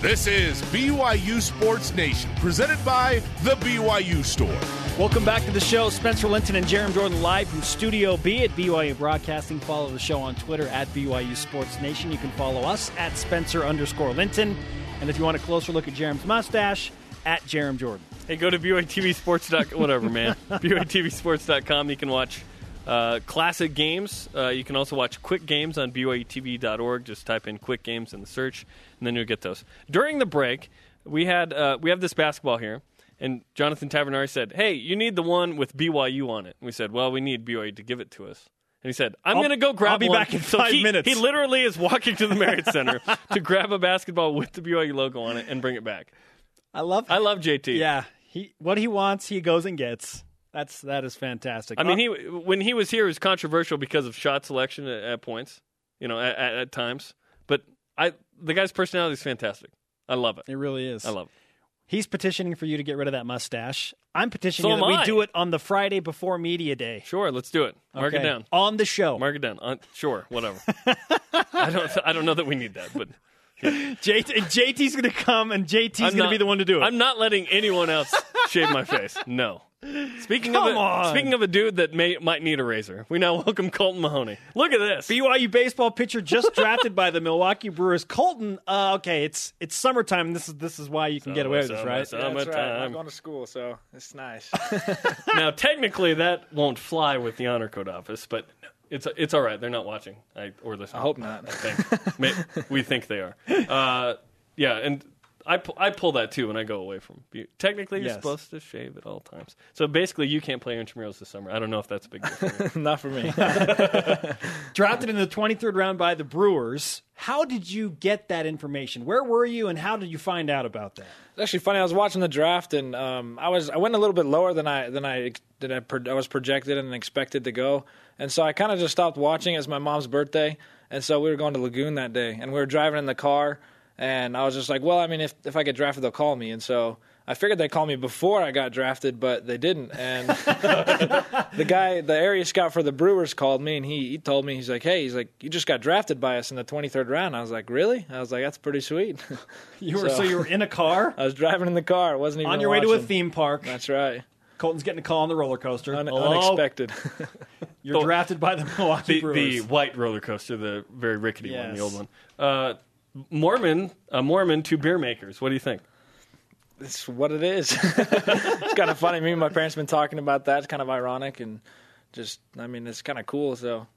This is BYU Sports Nation, presented by The BYU Store. Welcome back to the show. Spencer Linton and Jarom Jordan live from Studio B at BYU Broadcasting. Follow the show on Twitter at BYU Sports Nation. You can follow us at Spencer underscore Linton. And if you want a closer look at Jarom's mustache, at Jarom Jordan. Hey, go to BYTVSports. whatever, man. BYTVSports.com. You can watch uh, classic games. Uh, you can also watch quick games on BYUTV.org. Just type in quick games in the search, and then you'll get those. During the break, we had uh, we have this basketball here, and Jonathan Tavernari said, "Hey, you need the one with BYU on it." And We said, "Well, we need BYU to give it to us." And he said, "I'm going to go grab I'll be one." back in So five he- minutes. He literally is walking to the Marriott Center to grab a basketball with the BYU logo on it and bring it back. I love I love JT. Yeah. He what he wants, he goes and gets. That's that is fantastic. I mean, Oh, he when he was here, it was controversial because of shot selection at, at points, you know, at, at, at times. But I, the guy's personality is fantastic. I love it. it really is. I love it. He's petitioning for you to get rid of that mustache. I'm petitioning So that we I. do it on the Friday before media day. Sure, let's do it. Mark Okay. it down. on the show. Mark it down. Uh, sure, whatever. I don't. I don't know that we need that, but JT, JT's going to come, and JT's going to be the one to do it. I'm not letting anyone else shave my face. No. Speaking Come of a, on. speaking of a dude that may might need a razor, we now welcome Colton Mahoney. Look at this. BYU baseball pitcher just drafted by the Milwaukee Brewers. Colton, uh, okay, it's it's summertime. This is this is why you can get away with this, right? summer. Yeah, that's right. Summertime. I'm going to school, so it's nice. now, technically, that won't fly with the honor code office, but it's it's all right. They're not watching I, or listening. I hope not. I think May- we think they are. Uh, yeah, and I pu- I pull that too when I go away from. bu- Technically, you're Yes. supposed to shave at all times. So basically, you can't play intramurals this summer. I don't know if that's a big deal. For you. not for me. Drafted in the 23rd round by the Brewers. How did you get that information? Where were you, and how did you find out about that? It's actually funny. I was watching the draft, and um, I was I went a little bit lower than I than I than I, pro- I was projected and expected to go, and so I kind of just stopped watching. It was my mom's birthday, and so we were going to Lagoon that day, and we were driving in the car, and I was just like, well, I mean, if if I get drafted, they'll call me, and so. I figured they'd call me before I got drafted, but they didn't. And the guy, the area scout for the Brewers, called me, and he, he told me, he's like, "Hey, he's like, you just got drafted by us in the 23rd round." I was like, "Really?" I was like, "That's pretty sweet." You were so, So- you were in a car I was driving in the car. I wasn't even on your way to a theme park. That's right. Colton's getting a call on the roller coaster. Un- Hello? unexpected. You're drafted by the Milwaukee the, Brewers. the white roller coaster, the very rickety one, the old one. Uh, Mormon, a Mormon, two beer makers. What do you think? it's what it is. it's kind of funny. Me and my parents been talking about that. It's kind of ironic and just, I mean, it's kind of cool. So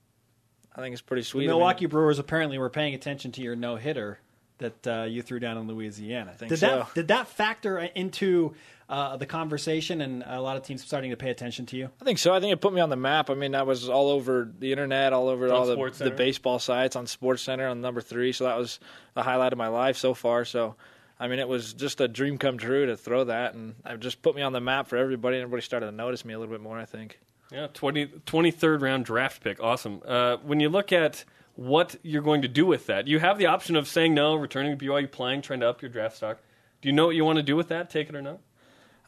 I think it's pretty The sweet. I mean, Milwaukee Brewers apparently were paying attention to your no hitter that uh, you threw down in Louisiana. think did so. that did that factor into uh, the conversation and a lot of teams starting to pay attention to you? I think so. I think it put me on the map. I mean, I was all over the internet, all over on all the, the baseball sites on Sports Center on number three. So that was the highlight of my life so far. So, I mean, it was just a dream come true to throw that, and it just put me on the map for everybody. Everybody started to notice me a little bit more. I think. Yeah, 20, 23rd round draft pick. Awesome. Uh, when you look at what you're going to do with that, you have the option of saying no, returning to BYU, playing, trying to up your draft stock. Do you know what you want to do with that? Take it or not?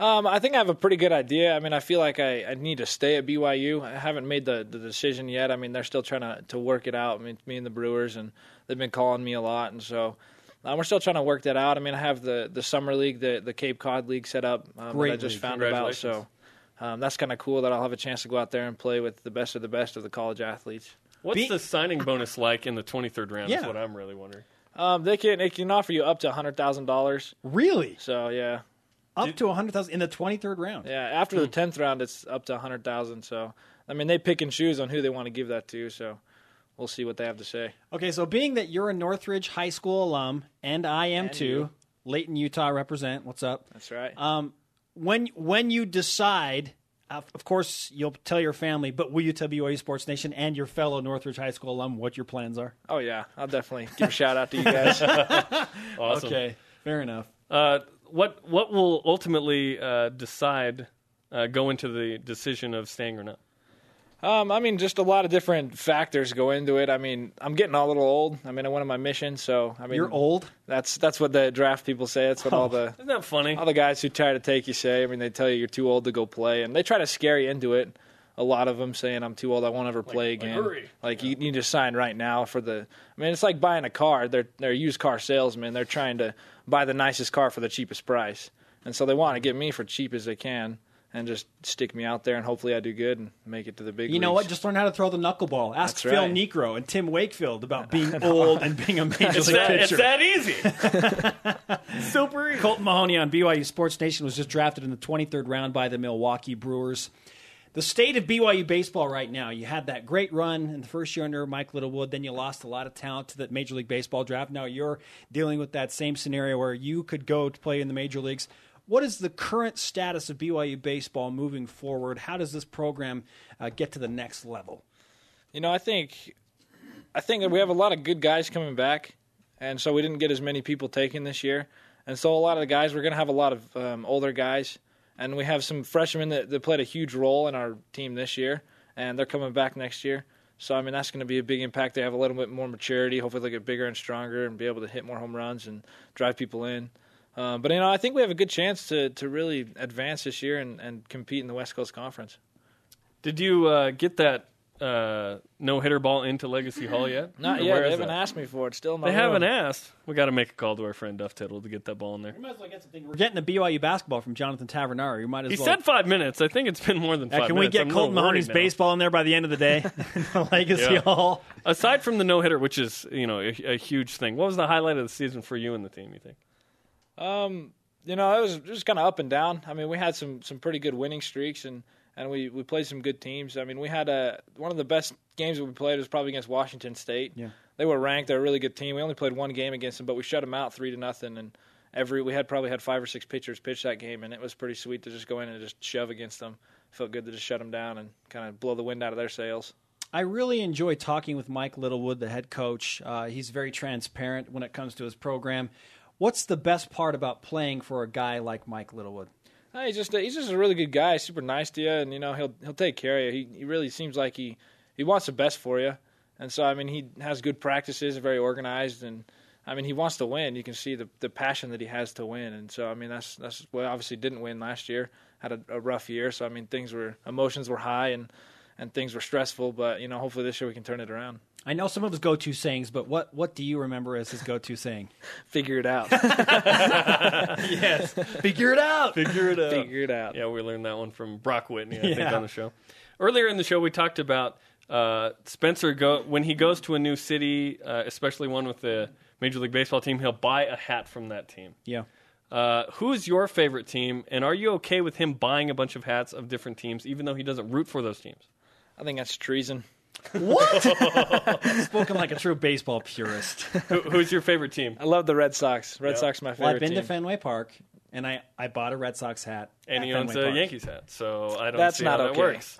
Um, I think I have a pretty good idea. I mean, I feel like I, I need to stay at BYU. I haven't made the, the decision yet. I mean, they're still trying to, to work it out. I mean, me and the Brewers, and they've been calling me a lot, and so um, we're still trying to work that out. I mean, I have the, the summer league, the the Cape Cod league set up um, that I just found about. So um, that's kind of cool that I'll have a chance to go out there and play with the best of the best of the college athletes. What's Be- the signing bonus like in the 23rd round? Yeah. Is what I'm really wondering. Um, they can they can offer you up to hundred thousand dollars. Really? So yeah, Up to 100,000 in the 23rd round. yeah. After the tenth round, it's up to hundred thousand. So I mean, they pick and choose on who they want to give that to. So we'll see what they have to say. Okay, so being that you're a Northridge High School alum, and I am And too, you. Layton, Utah represent. What's up? That's right. Um, when when you decide, of course, you'll tell your family, but will you tell BYU Sports Nation and your fellow Northridge High School alum what your plans are? oh yeah, I'll definitely give a shout out to you guys. Awesome. Okay, fair enough. Uh, what what will ultimately uh, decide uh, go into the decision of staying or not? Um, I mean, just a lot of different factors go into it. I mean, I'm getting a little old. I mean, I went on my mission, so I mean, You're old. That's that's what the draft people say. That's what all the Isn't that funny? all the guys who try to take you say. I mean, they tell you you're too old to go play, and they try to scare you into it. A lot of them saying I'm too old, I won't ever play like, again. hurry. Like you need to sign right now for the. I mean, it's like buying a car. They're they're used car salesmen. They're trying to buy the nicest car for the cheapest price, and so they want to get me for cheap as they can, and just stick me out there, and hopefully I do good and make it to the big. You know what? Just learn how to throw the knuckleball. Ask That's Phil right. Niekro and Tim Wakefield about being old and being a major league that, it's that easy. Super easy. Colton Mahoney on BYU Sports Nation was just drafted in the 23rd round by the Milwaukee Brewers. The state of BYU baseball right now, you had that great run in the first year under Mike Littlewood, then you lost a lot of talent to the Major League Baseball draft. Now you're dealing with that same scenario where you could go to play in the major leagues. What is the current status of BYU baseball moving forward? How does this program uh, get to the next level? You know, I think I think that we have a lot of good guys coming back, and so we didn't get as many people taken this year. And so a lot of the guys, we're going to have a lot of um, older guys, and we have some freshmen that, that played a huge role in our team this year, and they're coming back next year. So I mean, that's going to be a big impact. They have a little bit more maturity. Hopefully, they get bigger and stronger and be able to hit more home runs and drive people in. Um, but you know, I think we have a good chance to to really advance this year and, and compete in the West Coast Conference. Did you uh, get that uh, no hitter ball into Legacy Hall yet? Not Or yet. They haven't that? asked me for it. Still, in my They haven't asked. We got to make a call to our friend Duff Tittle to get that ball in there. We might as well get something. We're getting a BYU basketball from Jonathan Tavernari. You might as He well. said five minutes. I think it's been more than Uh, five can we get I'm Colton Mahoney's now. baseball in there by the end of the day? Legacy Yeah. Hall. Aside from the no hitter, which is you know a, a huge thing, what was the highlight of the season for you and the team? You think? Um, you know, it was just kind of up and down. I mean, we had some some pretty good winning streaks, and and we we played some good teams. I mean, we had a one of the best games that we played was probably against Washington State. Yeah. they were ranked. They're a really good team. We only played one game against them, but we shut them out three to nothing. And every we had probably had five or six pitchers pitch that game, and it was pretty sweet to just go in and just shove against them. Felt good to just shut them down and kind of blow the wind out of their sails. I really enjoy talking with Mike Littlewood, the head coach. Uh, he's very transparent when it comes to his program. What's the best part about playing for a guy like Mike Littlewood? Uh, he's just a, he's just a really good guy, super nice to you, and you know he'll he'll take care of you. He he really seems like he he wants the best for you, and so I mean he has good practices, very organized, and I mean he wants to win. You can see the the passion that he has to win, and so I mean that's that's well obviously didn't win last year, had a, a rough year, so I mean things were emotions were high and and things were stressful, but you know hopefully this year we can turn it around, I know some of his go-to sayings, but what what do you remember as his go-to saying? figure it out, yes, figure it out. Figure it out. figure it out. Yeah, we learned that one from Brock Whitney, I think, on the show. Earlier in the show, we talked about uh, Spencer go when he goes to a new city, uh, especially one with the Major League Baseball team. He'll buy a hat from that team. Yeah. Uh, who's your favorite team, and are you okay with him buying a bunch of hats of different teams, even though he doesn't root for those teams? I think that's treason. Spoken like a true baseball purist. Who, who's your favorite team? I love the Red Sox. Red Yeah. Sox are my Well, favorite I've been team. to Fenway Park, and I, I bought a Red Sox hat. And at he owns Fenway a Park. Yankees hat, so I don't That's see not how that okay. works.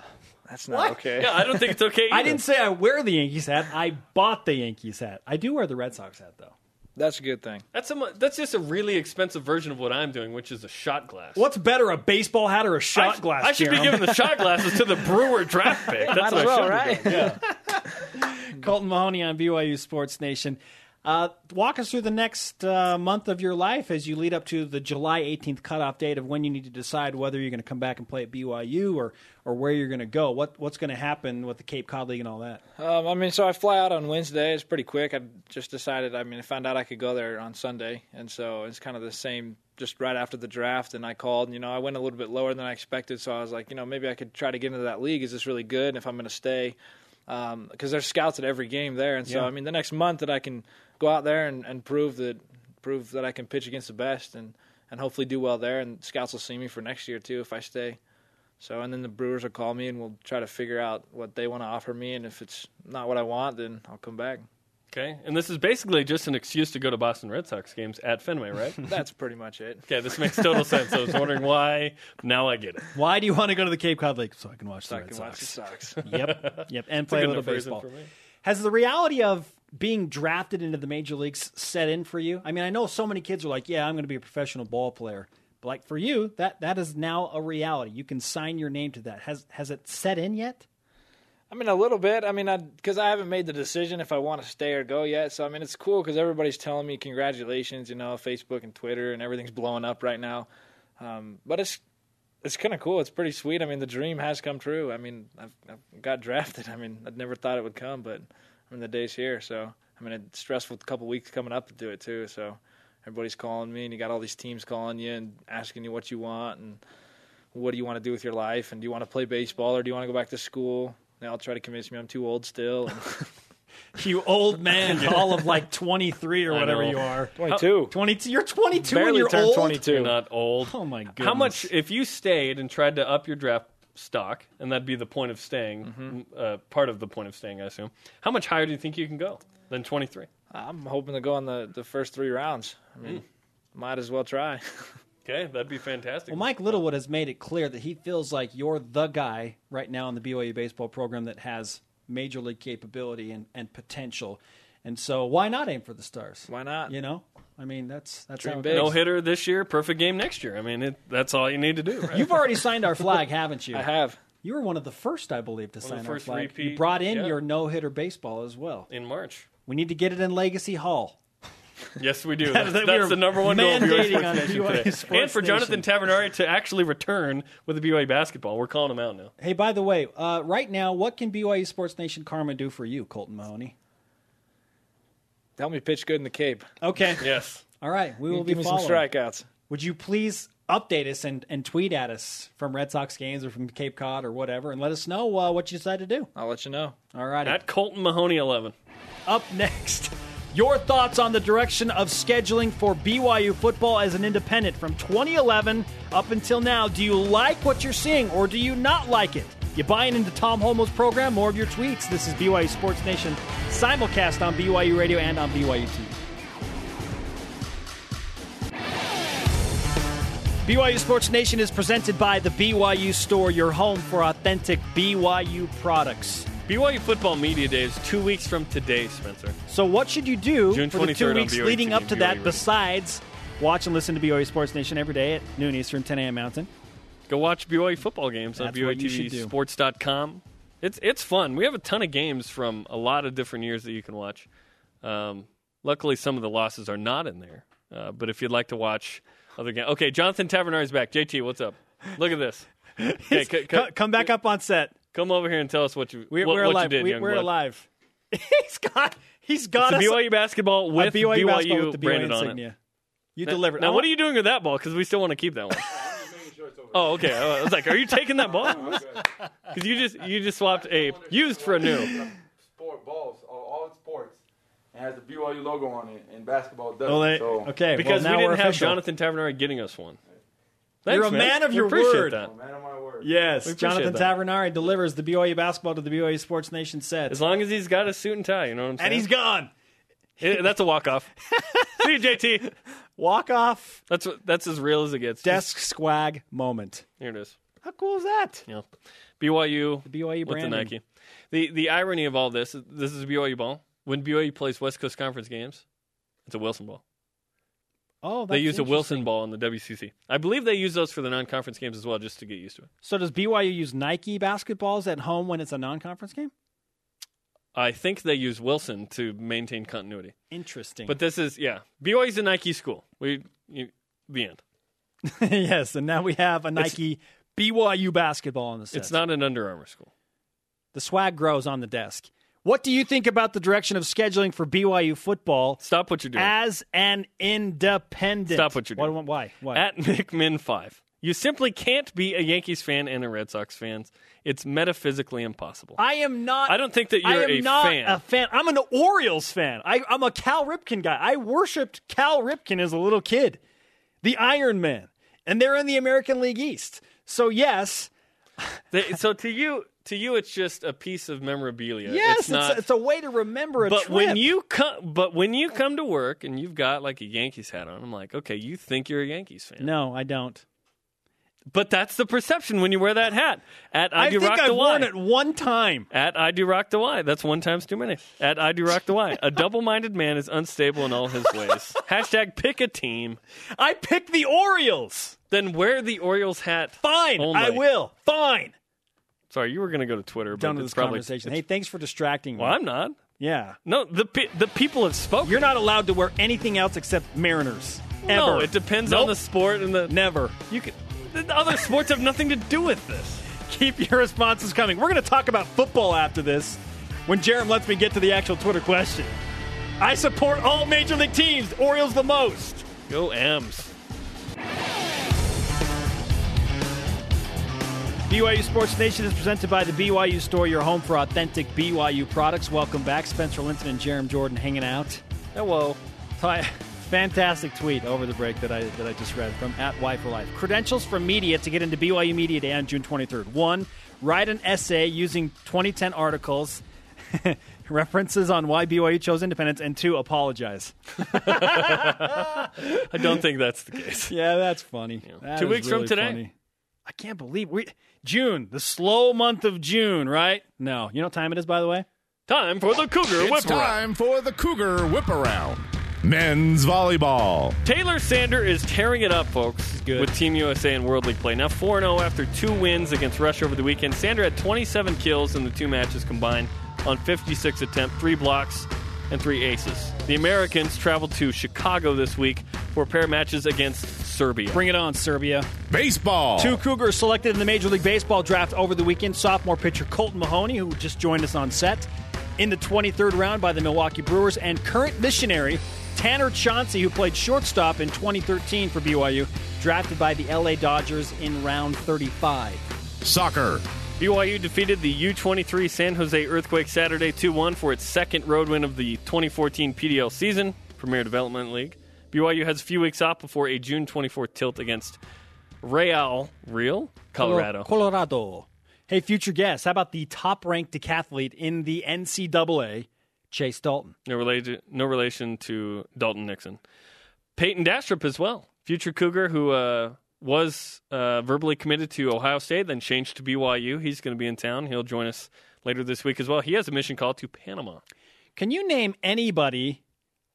that's not What? okay. Yeah, I don't think it's okay. I didn't say I wear the Yankees hat. I bought the Yankees hat. I do wear the Red Sox hat though. That's a good thing. That's a, that's just a really expensive version of what I'm doing, which is a shot glass. What's better, a baseball hat or a shot I, glass? I should be giving the shot glasses to the Brewer draft pick. That's Might what as well, I should right? be doing. Yeah. Colton Mahoney on BYU Sports Nation. Uh, walk us through the next uh, month of your life as you lead up to the July 18th cutoff date of when you need to decide whether you're going to come back and play at BYU or, or where you're going to go. What what's going to happen with the Cape Cod League and all that? Um, I mean, so I fly out on Wednesday. It's pretty quick. I just decided. I mean, I found out I could go there on Sunday, and so it's kind of the same. Just right after the draft, and I called. And, you know, I went a little bit lower than I expected, so I was like, you know, maybe I could try to get into that league. Is this really good? And if I'm going to stay, because um, there's scouts at every game there, and so Yeah. I mean, the next month that I can go out there and, and prove that prove that I can pitch against the best, and and hopefully do well there, and scouts will see me for next year too if I stay. So and then the Brewers will call me and we'll try to figure out what they want to offer me, and if it's not what I want, then I'll come back. Okay, and this is basically just an excuse to go to Boston Red Sox games at Fenway, right? That's pretty much it. okay, this makes total sense. I was wondering why. Now I get it. Why do you want to go to the Cape Cod League? So I can watch So the I Red can watch the Sox. Sox. yep, yep, and It's a play a little baseball. for me. Has the reality of being drafted into the major leagues set in for you? I mean, I know so many kids are like, "Yeah, I'm going to be a professional ball player," but like for you, that that is now a reality. You can sign your name to that. Has has it set in yet? I mean, a little bit. I mean, I because I, haven't made the decision if I want to stay or go yet. So I mean, it's cool because everybody's telling me congratulations. You know, Facebook and Twitter and everything's blowing up right now. Um, but it's it's kind of cool. It's pretty sweet. I mean, the dream has come true. I mean, I've, I've got drafted. I mean, I never thought it would come, but I mean, the day's here. So I mean, it's stressful. Couple weeks coming up to do it too. So everybody's calling me, and you got all these teams calling you and asking you what you want and what do you want to do with your life, and do you want to play baseball or do you want to go back to school? They all try to convince me I'm too old still. You old man, all of like 23 or I whatever know. you are. 22. 22. You're 22 and you're turned old. 22. You're not old. Oh my goodness. How much if you stayed and tried to up your draft stock, and that'd be the point of staying, Mm-hmm. uh, part of the point of staying, I assume. How much higher do you think you can go than 23? I'm hoping to go on the, the first three rounds. I mean, might as well try. Okay, that'd be fantastic. Well, Mike Littlewood has made it clear that he feels like you're the guy right now in the BYU baseball program that has major league capability and, and potential. And so why not aim for the stars? Why not? You know? I mean, that's that's Dream how it big. no hitter this year, perfect game next year. I mean, it, that's all you need to do. Right? You've already signed our flag, haven't you? I have. You were one of the first, I believe, to of the sign our flag. repeat, you brought in yeah. your no-hitter baseball as well. in March. We need to get it in Legacy Hall. Yes, we do. That's, that that's the number one goal of BYU Sports on Nation BYU today. Sports and for Jonathan Nation. Tavernari to actually return with the BYU basketball. We're calling him out now. Hey, by the way, uh, right now, what can BYU Sports Nation Karma do for you, Colton Mahoney? Help me pitch good in the Cape. Okay. Yes. All right. We will be Give me some following. strikeouts. Would you please update us and, and tweet at us from Red Sox games or from Cape Cod or whatever and let us know uh, what you decide to do? I'll let you know. All right. At Colton Mahoney 11. Up next, your thoughts on the direction of scheduling for BYU football as an independent from 2011 up until now. Do you like what you're seeing or do you not like it? You buying into Tom Holmoe's program? More of your tweets. This is BYU Sports Nation simulcast on BYU Radio and on BYU TV. BYU Sports Nation is presented by the BYU Store, your home for authentic BYU products. BYU Football Media Day is two weeks from today, Spencer. So, what should you do June for the two weeks leading up to BYU that Radio. besides watch and listen to BYU Sports Nation every day at noon Eastern, 10 a.m. Mountain? Go watch BYU football games on That's should. BYUTVSports.com. It's it's fun. We have a ton of games from a lot of different years that you can watch. Um, luckily, some of the losses are not in there. Uh, but if you'd like to watch other games, okay, Jonathan Tavernari is back. JT, what's up? Look at this. Okay, c- c- come back up on set. Come over here and tell us what you We're, what, we're what alive. you did. we, young we're blood. alive. he's got he's got It's us a BYU basketball with BYU, basketball with the BYU branded on it. insignia. You Now- delivered. Now, what are you doing with that ball? Because we still want to keep that one. oh, okay. I was like, are you taking that ball? Because you just you just swapped a used for a new. Sport balls, all, all sports. It has the BYU logo on it, and basketball doesn't. Oh, they- so, okay, Because well, now we didn't have. Jonathan Tavernari getting us one. You're a man of We your appreciate word. That. man of my word. Yes, We Jonathan that. Tavernari delivers the BYU basketball to the BYU Sports Nation set. As long as he's got a suit and tie, you know what I'm saying? and he's gone. Eh, that's a walk off. See you, JT. Walk off That's what, that's as real as it gets. desk swag moment. Here it is. How cool is that? Yeah. BYU The BYU with the. Nike. The the irony of all this, this is BYU ball. When BYU plays West Coast Conference games, it's a Wilson ball. Oh, They use a Wilson ball in the WCC. I believe they use those for the non-conference games as well, just to get used to it. So does BYU use Nike basketballs at home when it's a non-conference game? I think they use Wilson to maintain continuity. Interesting. But this is yeah, BYU's a Nike school. We you, the end. yes, and now we have a Nike BYU basketball on the set. It's not an Under Armour school. The swag grows on the desk. What do you think about the direction of scheduling for BYU football Stop what you're doing. as an independent? Stop what you're doing. Why? Why? Why? At McMinn five, you simply can't be a Yankees fan and a Red Sox fan. It's metaphysically impossible. I am not. I don't think that you're am a not fan. a fan. I'm an Orioles fan. I, I'm a Cal Ripken guy. I worshipped Cal Ripken as a little kid, the Iron Man, and they're in the American League East. So yes, They- so to you, to you, it's just a piece of memorabilia. yes, it's not. a, it's a way to remember a but trip. when you come, but when you come to work and you've got like a Yankees hat on, I'm like, okay, you think you're a Yankees fan. no, I don't. But that's the perception when you wear that hat. At I, I, do think rock I've the worn Y. it one time. At I do rock the Y. That's one times too many. At I do rock the Y. A double-minded man is unstable in all his ways. Hashtag pick a team. I pick the Orioles. Then wear the Orioles hat. Fine, Only. I will. Fine. Sorry, you were going to go to Twitter, but Done with this probably. conversation. Hey, thanks for distracting me. well, I'm not. Yeah. No, the pe- the people have spoken. You're not allowed to wear anything else except Mariners. No, Ever. it depends Nope. on the sport and the. Never. You can. The other sports have nothing to do with this. Keep your responses coming. We're going to talk about football after this when Jarom lets me get to the actual Twitter question. I support all major league teams, Orioles the most. Go M's. BYU Sports Nation is presented by the BYU Store, your home for authentic BYU products. Welcome back. Spencer Linton and Jarom Jordan hanging out. Hello. Hi. Fantastic tweet over the break that I that I just read from at Y for Life. Credentials from media to get into BYU Media Day on June 23rd. One, write an essay using 2010 articles, references on why BYU chose independence, and two, apologize. I don't think that's the case. Yeah, that's funny. That Two weeks from today. funny. I can't believe we June, the slow month of June, right? No, you know what time it is, by the way. Time for the Cougar Whip Around. time for the Cougar Whip Around. Men's volleyball. Taylor Sander is tearing it up, folks, good. with Team USA in World League play. Now 4 0 after two wins against Russia over the weekend. Sander had 27 kills in the two matches combined on 56 attempts, three blocks, and three aces. The Americans traveled to Chicago this week for a pair of matches against Serbia. Bring it on, Serbia. Baseball. Two Cougars selected in the Major League Baseball draft over the weekend. Sophomore pitcher Colton Mahoney, who just joined us on set, in the 23rd round by the Milwaukee Brewers, and current missionary Tanner Chauncey, who played shortstop in 2013 for BYU, drafted by the LA Dodgers in round 35. Soccer. BYU defeated the U23 San Jose Earthquake Saturday 2 1 for its second road win of the 2014 PDL season, Premier Development League. BYU has a few weeks off before a June 24th tilt against Real, Real, Colorado. Colorado. Hey, future guest, how about the top ranked decathlete in the NCAA, Chase Dalton? No, relation, no relation to Dalton Nixon. Peyton Dastrup as well, future Cougar who uh, was uh, verbally committed to Ohio State, then changed to BYU. He's going to be in town. He'll join us later this week as well. He has a mission call to Panama. Can you name anybody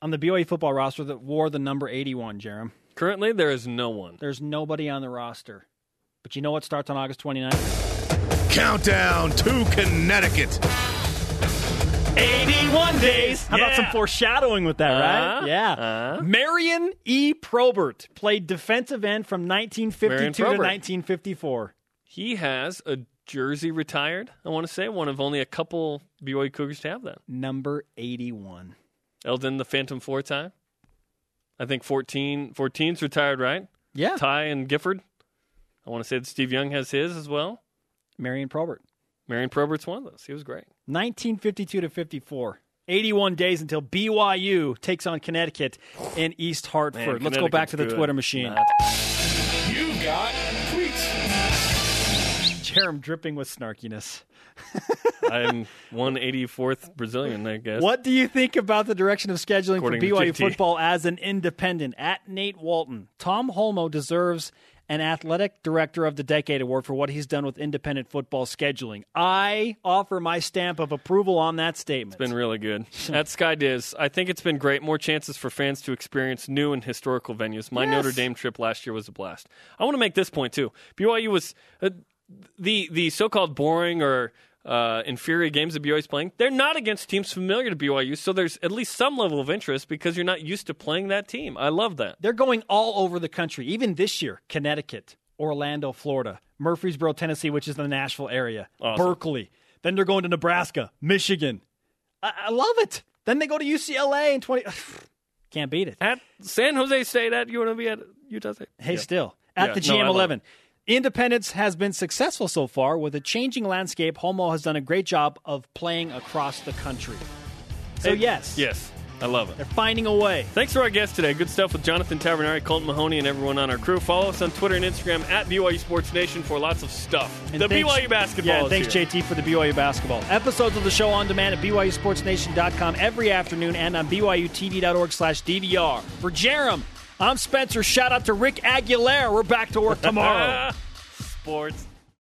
on the BYU football roster that wore the number 81, Jarom? Currently, there is no one. There's nobody on the roster. But you know what starts on August 29th? Countdown to Connecticut. 81 days. How about some foreshadowing with that, right? Uh-huh. Yeah. Uh-huh. Marion E. Probert played defensive end from 1952 to 1954. He has a jersey retired, I want to say, one of only a couple BYU Cougars to have that. Number 81. Eldon, the Phantom Four time. I think 14, 14's retired, right? Yeah. Ty and Gifford. I want to say that Steve Young has his as well. Marion Probert. Marion Probert's one of those. He was great. 1952 to 54. 81 days until BYU takes on Connecticut in East Hartford. Man, Let's go back to the Twitter machine. Not- Jarom dripping with snarkiness. I'm 184th Brazilian, I guess. What do you think about the direction of scheduling According for BYU football as an independent? At Nate Walton, Tom Holmoe deserves an Athletic Director of the Decade award for what he's done with independent football scheduling. I offer my stamp of approval on that statement. It's been really good. At Sky Diz, I think it's been great. More chances for fans to experience new and historical venues. My Yes. Notre Dame trip last year was a blast. I want to make this point too. BYU was uh, the the so-called boring or uh, inferior games that BYU is playing, they're not against teams familiar to BYU. So there's at least some level of interest because you're not used to playing that team. I love that. They're going all over the country, even this year Connecticut, Orlando, Florida, Murfreesboro, Tennessee, which is in the Nashville area, Awesome. Berkeley. Then they're going to Nebraska, Michigan. I, I love it. Then they go to UCLA in 20. Can't beat it. At San Jose State, at you want to be at Utah State? Hey, Yeah. still at Yeah, the no, I love GM11. Independence has been successful so far. With a changing landscape, Holmoe has done a great job of playing across the country. So, yes, Yes, I love it. they're finding a way. Thanks for our guest today. Good stuff with Jonathan Tavernari, Colton Mahoney, and everyone on our crew. Follow us on Twitter and Instagram at BYU Sports Nation for lots of stuff. And the thanks- BYU basketball. Yeah, thanks, here. JT, for the BYU basketball. Episodes of the show on demand at BYUSportsNation.com every afternoon and on BYUTV.org slash DVR. For Jarom, I'm Spencer. Shout out to Rick Aguilera. We're back to work tomorrow. Sports